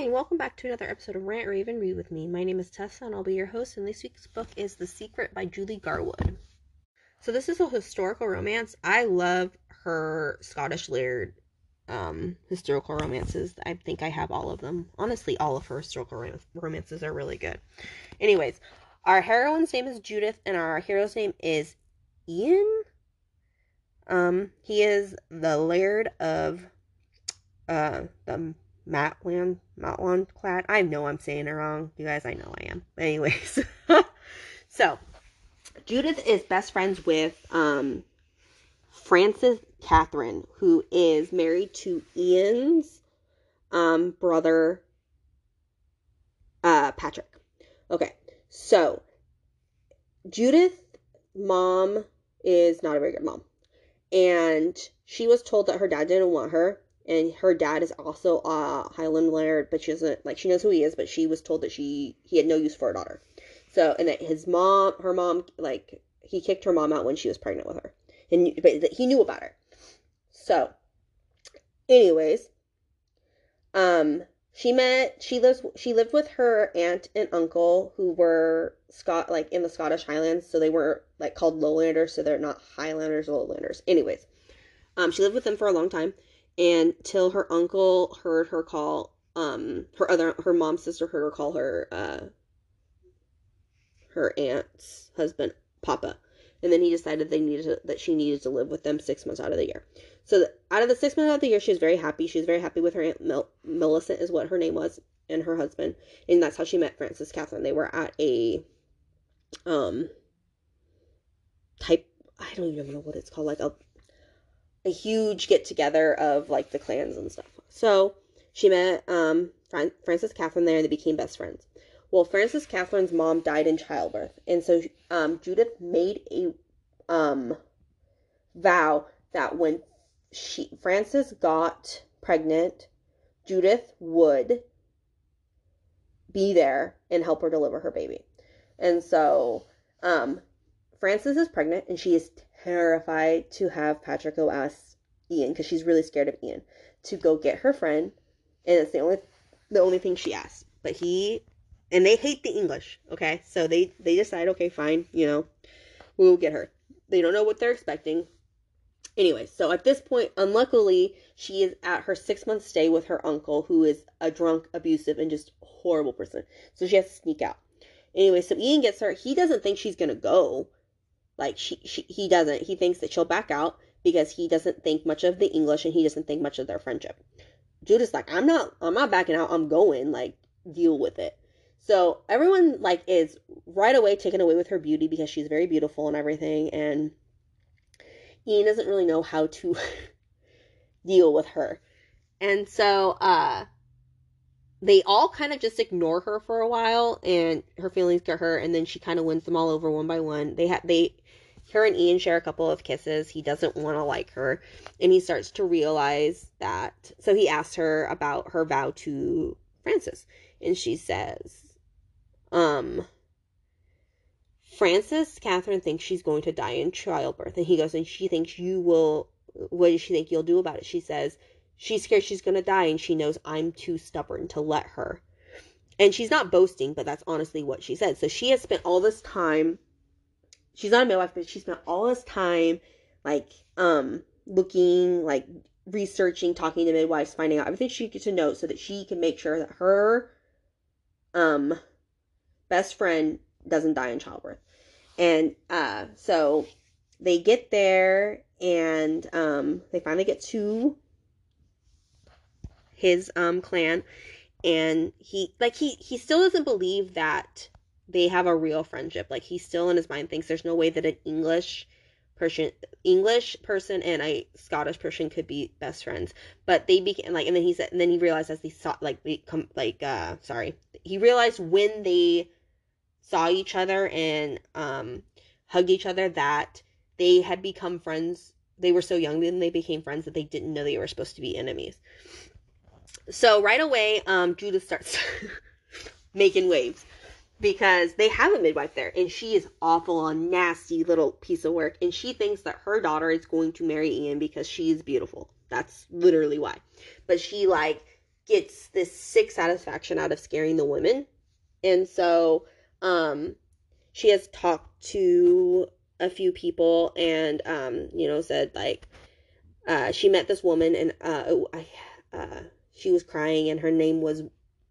Hi, and welcome back to another episode of Rant Rave and Read with me. My name is Tessa, and I'll be your host. And this week's book is The Secret by Julie Garwood. So this is a historical romance. I love her Scottish laird um, historical romances. I think I have all of them. Honestly, all of her historical rom- romances are really good. Anyways, our heroine's name is Judith, and our hero's name is Ian. Um, he is the laird of uh the Matland Matland clad. I know I'm saying it wrong. You guys, I know I am. Anyways. so Judith is best friends with um Frances Catherine, who is married to Ian's um brother uh Patrick. Okay. So Judith mom is not a very good mom. And she was told that her dad didn't want her and her dad is also a Highland Laird, but she doesn't like she knows who he is, but she was told that she he had no use for a daughter. So and that his mom, her mom, like he kicked her mom out when she was pregnant with her, and but he knew about her. So, anyways, um, she met she lives she lived with her aunt and uncle who were Scot like in the Scottish Highlands, so they were like called Lowlanders, so they're not Highlanders or Lowlanders. Anyways, um, she lived with them for a long time until her uncle heard her call um her other her mom's sister heard her call her uh her aunt's husband papa. And then he decided they needed to, that she needed to live with them six months out of the year. So the, out of the six months out of the year she was very happy. She was very happy with her aunt Mel, millicent is what her name was and her husband. And that's how she met frances catherine. They were at a um type i don't even know what it's called like a a huge get together of like the clans and stuff. So she met um, Fran- Frances Catherine there and they became best friends. Well, Frances Catherine's mom died in childbirth, and so um, Judith made a um, vow that when she Frances got pregnant, Judith would be there and help her deliver her baby. And so um, Frances is pregnant and she is terrified to have Patrick go ask Ian because she's really scared of Ian to go get her friend, and it's the only the only thing she asks. But he and they hate the English. Okay, so they they decide, okay, fine, you know, we'll get her. They don't know what they're expecting. Anyway, so at this point, unluckily, she is at her six month stay with her uncle, who is a drunk, abusive, and just horrible person. So she has to sneak out. Anyway, so Ian gets her. He doesn't think she's gonna go like she, she he doesn't. He thinks that she'll back out because he doesn't think much of the English and he doesn't think much of their friendship. Judith's like, I'm not I'm not backing out, I'm going, like, deal with it. So everyone like is right away taken away with her beauty because she's very beautiful and everything, and Ian doesn't really know how to deal with her. And so uh they all kind of just ignore her for a while and her feelings get hurt and then she kind of wins them all over one by one. They have they her and Ian share a couple of kisses. He doesn't want to like her, and he starts to realize that. So he asks her about her vow to Frances, and she says, um, Frances Catherine thinks she's going to die in childbirth, and he goes, and she thinks you will. What does she think you'll do about it? She says, she's scared she's going to die, and she knows I'm too stubborn to let her. And she's not boasting, but that's honestly what she said. So she has spent all this time she's not a midwife, but she spent all this time like um looking, like researching, talking to midwives, finding out everything she gets to know so that she can make sure that her um best friend doesn't die in childbirth. And uh so they get there and um they finally get to his um clan and he like he he still doesn't believe that they have a real friendship. Like he still in his mind thinks there's no way that an English person English person and a Scottish person could be best friends. But they became like and then he said and then he realized as they saw like they come like uh sorry. He realized when they saw each other and um hugged each other that they had become friends. They were so young then they became friends that they didn't know they were supposed to be enemies. So right away, um Judith starts making waves because they have a midwife there and she is awful a nasty little piece of work and she thinks that her daughter is going to marry Ian because she is beautiful. That's literally why. But she like gets this sick satisfaction out of scaring the women. And so um she has talked to a few people and um you know said like uh she met this woman and uh oh, I uh she was crying and her name was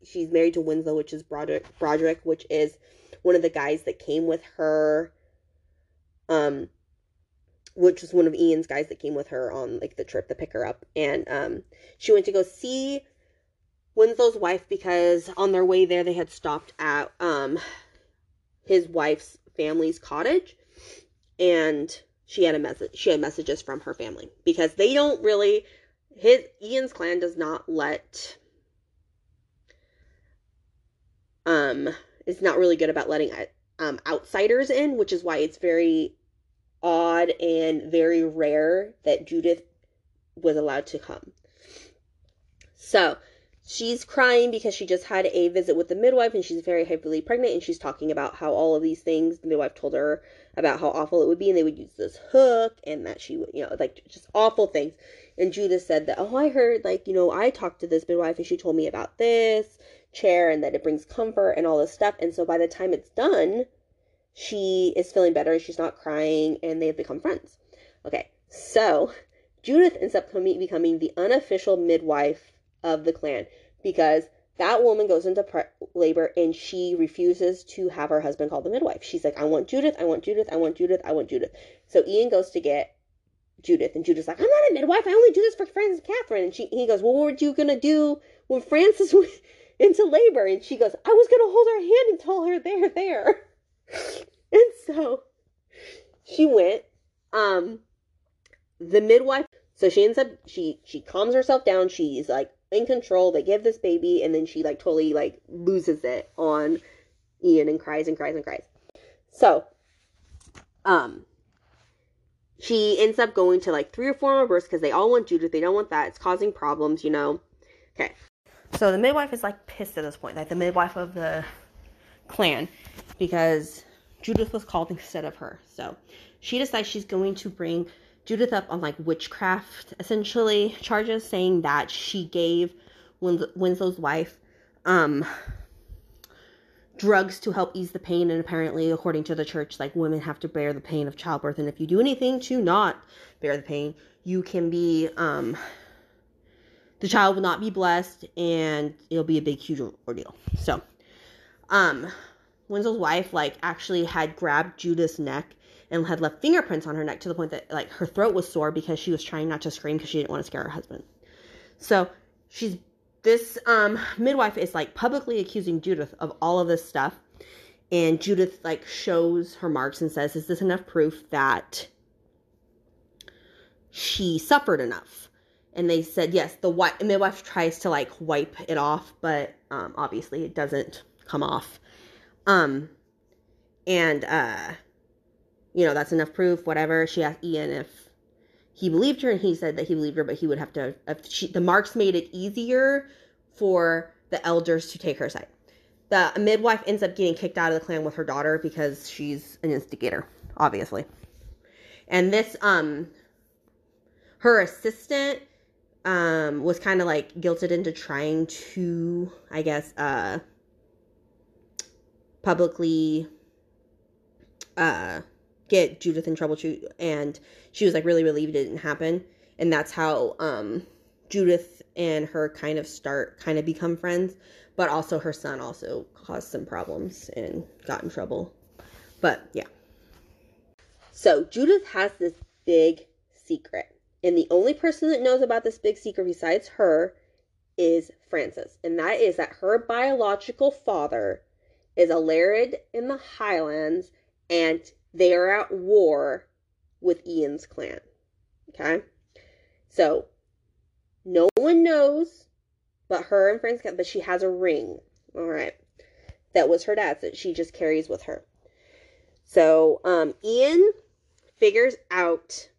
she's married to Winslow which is Broderick Broderick which is one of the guys that came with her um which was one of Ian's guys that came with her on like the trip to pick her up. And um she went to go see Winslow's wife because on their way there they had stopped at um his wife's family's cottage. And she had a message she had messages from her family because they don't really his Ian's clan does not let um is not really good about letting um outsiders in, which is why it's very odd and very rare that Judith was allowed to come. So, she's crying because she just had a visit with the midwife and she's very heavily pregnant and she's talking about how all of these things the midwife told her about how awful it would be and they would use this hook and that she would you know like just awful things and judith said that oh i heard like you know i talked to this midwife and she told me about this chair and that it brings comfort and all this stuff and so by the time it's done she is feeling better she's not crying and they've become friends okay so judith ends up becoming the unofficial midwife of the clan because that woman goes into pre- labor and she refuses to have her husband call the midwife. She's like, I want Judith, I want Judith, I want Judith, I want Judith. So Ian goes to get Judith, and Judith's like, I'm not a midwife, I only do this for Frances and Catherine. And she, he goes, Well, what were you gonna do when Frances went into labor? And she goes, I was gonna hold her hand and tell her there, there. and so she went. Um, the midwife. So she ends up she she calms herself down. She's like in control. They give this baby, and then she like totally like loses it on Ian and cries and cries and cries. So, um, she ends up going to like three or four more births because they all want Judith. They don't want that. It's causing problems, you know. Okay. So the midwife is like pissed at this point, like the midwife of the clan, because Judith was called instead of her. So she decides she's going to bring Judith up on like witchcraft essentially charges, saying that she gave Wins- Winslow's wife um, drugs to help ease the pain. And apparently, according to the church, like women have to bear the pain of childbirth. And if you do anything to not bear the pain, you can be, um, the child will not be blessed and it'll be a big, huge ordeal. So, um, Winslow's wife, like, actually had grabbed Judith's neck and had left fingerprints on her neck to the point that like her throat was sore because she was trying not to scream because she didn't want to scare her husband. So she's this um midwife is like publicly accusing Judith of all of this stuff. And Judith like shows her marks and says, "Is this enough proof that she suffered enough?" And they said, "Yes." The wife, midwife tries to like wipe it off, but um, obviously it doesn't come off. Um, and uh, you know, that's enough proof, whatever. She asked Ian if he believed her, and he said that he believed her, but he would have to. She, the marks made it easier for the elders to take her side. The midwife ends up getting kicked out of the clan with her daughter because she's an instigator, obviously. And this, um, her assistant, um, was kind of like guilted into trying to, I guess, uh, publicly, uh, get Judith in trouble and she was like really relieved it didn't happen, and that's how um Judith and her kind of start kind of become friends, but also her son also caused some problems and got in trouble. But yeah. So Judith has this big secret. And the only person that knows about this big secret besides her is Frances. And that is that her biological father is a laird in the Highlands and they are at war with Ian's clan. Okay? So, no one knows but her and friends, but she has a ring. All right. That was her dad's that she just carries with her. So, um, Ian figures out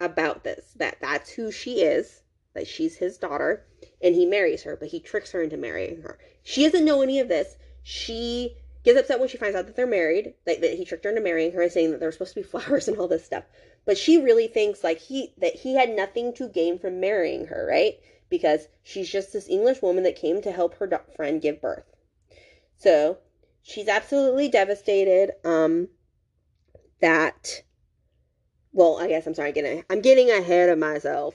about this that that's who she is, that she's his daughter, and he marries her, but he tricks her into marrying her. She doesn't know any of this. She gets upset when she finds out that they're married, that, that he tricked her into marrying her, and saying that there were supposed to be flowers and all this stuff. But she really thinks like he that he had nothing to gain from marrying her, right? because she's just this English woman that came to help her friend give birth. So she's absolutely devastated. Um, that, well, I guess I'm sorry, I'm getting, I'm getting ahead of myself.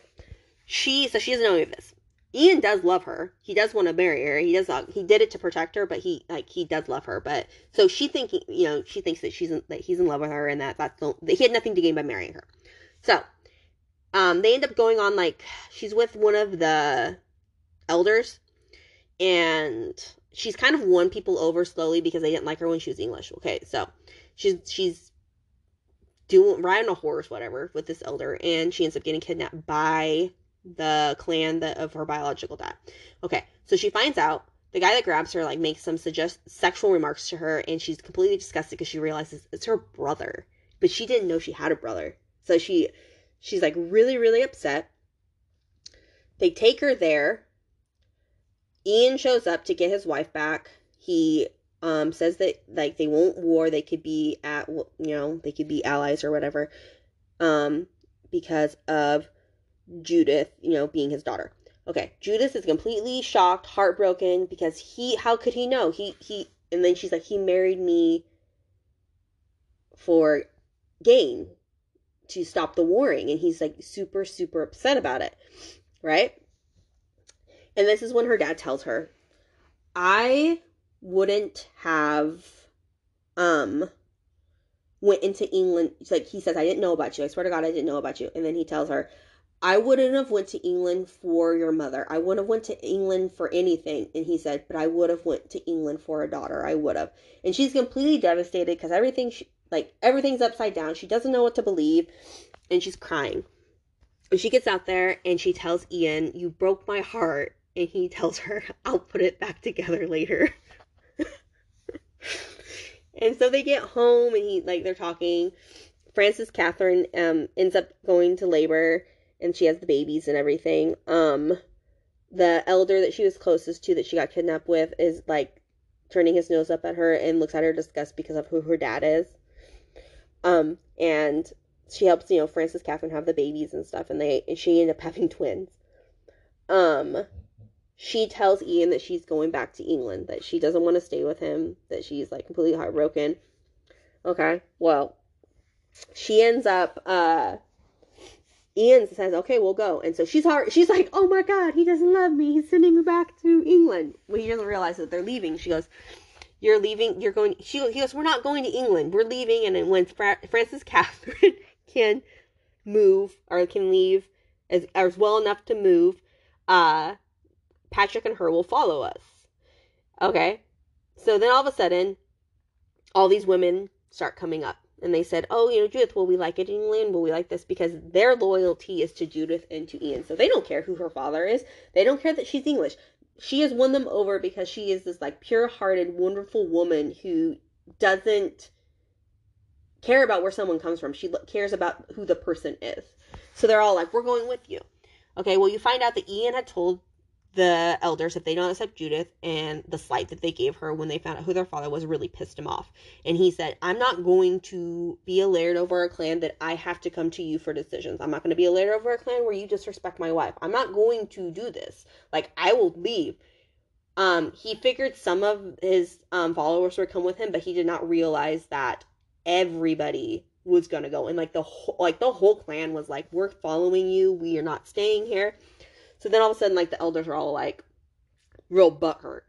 She, so she doesn't know any of this. Ian does love her. He does want to marry her. He does. Uh, he did it to protect her, but he like he does love her. But so she thinking, you know, she thinks that she's in, that he's in love with her, and that that's the, that he had nothing to gain by marrying her. So, um, they end up going on like she's with one of the elders, and she's kind of won people over slowly because they didn't like her when she was English. Okay, so she's she's doing riding a horse, whatever, with this elder, and she ends up getting kidnapped by the clan that of her biological dad. Okay, so she finds out the guy that grabs her like makes some suggest sexual remarks to her, and she's completely disgusted because she realizes it's her brother, but she didn't know she had a brother. So she she's like really really upset. They take her there. Ian shows up to get his wife back. He um says that like they won't war. They could be at you know they could be allies or whatever. Um because of Judith, you know, being his daughter. Okay, Judith is completely shocked, heartbroken because he how could he know? He he and then she's like he married me for gain to stop the warring and he's like super super upset about it. Right? And this is when her dad tells her, "I wouldn't have um went into England like he says I didn't know about you. I swear to God I didn't know about you." And then he tells her, I wouldn't have went to England for your mother. I wouldn't have went to England for anything. And he said, but I would have went to England for a daughter. I would have. And she's completely devastated because everything, she, like everything's upside down. She doesn't know what to believe, and she's crying. And she gets out there and she tells Ian, "You broke my heart." And he tells her, "I'll put it back together later." And so they get home and he like they're talking. Frances Catherine um ends up going to labor and she has the babies and everything. Um, the elder that she was closest to that she got kidnapped with is like turning his nose up at her and looks at her disgust because of who her dad is. Um, and she helps, you know, Frances Catherine have the babies and stuff, and they and she ended up having twins. Um, she tells Ian that she's going back to England, that she doesn't want to stay with him, that she's like completely heartbroken. Okay, well, she ends up uh Ian says, "Okay, we'll go." And so she's hard. She's like, "Oh my God, he doesn't love me. He's sending me back to England." Well, he doesn't realize that they're leaving. She goes, "You're leaving. You're going." She he goes, "We're not going to England. We're leaving." And then when Fra- Frances Catherine can move or can leave as as well enough to move, uh, Patrick and her will follow us. Okay, so then all of a sudden, all these women start coming up and they said, "Oh, you know, Judith, will we like it in England? Will we like this?" Because their loyalty is to Judith and to Ian, so they don't care who her father is. They don't care that she's English. She has won them over because she is this like pure-hearted, wonderful woman who doesn't care about where someone comes from. She cares about who the person is. So they're all like, "We're going with you." Okay, well, you find out that Ian had told the elders if they don't accept Judith and the slight that they gave her when they found out who their father was really pissed him off. And he said, I'm not going to be a laird over a clan that I have to come to you for decisions. I'm not going to be a laird over a clan where you disrespect my wife. I'm not going to do this. Like, I will leave. Um, he figured some of his um, followers would come with him, but he did not realize that everybody was gonna go and like the whole like the whole clan was like we're following you we are not staying here so then all of a sudden, like the elders are all like real butthurt.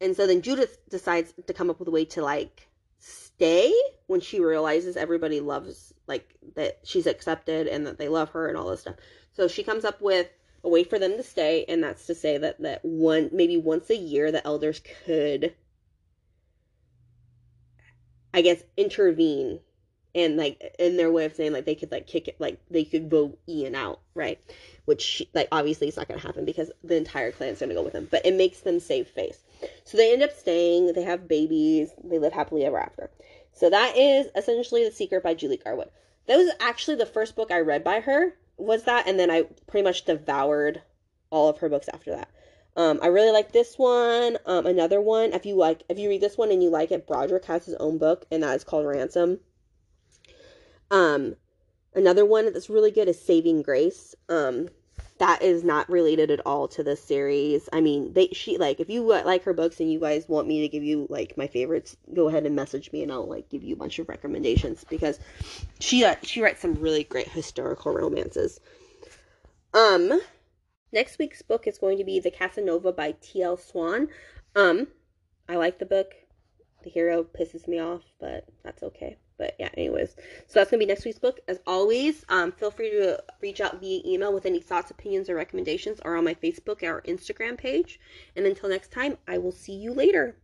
And so then Judith decides to come up with a way to like stay when she realizes everybody loves like that she's accepted and that they love her and all this stuff. So she comes up with a way for them to stay, and that's to say that that one maybe once a year the elders could I guess intervene and like in their way of saying like they could like kick it like they could vote Ian out, right? Which like obviously it's not gonna happen because the entire clan's gonna go with him. But it makes them save face. So they end up staying, they have babies, they live happily ever after. So that is essentially The Secret by Julie Garwood. That was actually the first book I read by her, was that, and then I pretty much devoured all of her books after that. Um, I really like this one. Um, another one, if you like, if you read this one and you like it, Broderick has his own book, and that is called Ransom. Um, another one that's really good is Saving Grace. Um, that is not related at all to this series. I mean, they she like if you like her books and you guys want me to give you like my favorites, go ahead and message me and I'll like give you a bunch of recommendations because she uh, she writes some really great historical romances. Um next week's book is going to be The Casanova by T.L. Swan. Um I like the book. The hero pisses me off, but that's okay. But yeah, anyways, so that's gonna be next week's book. As always, um, feel free to reach out via email with any thoughts, opinions, or recommendations, or on my Facebook or Instagram page. And until next time, I will see you later.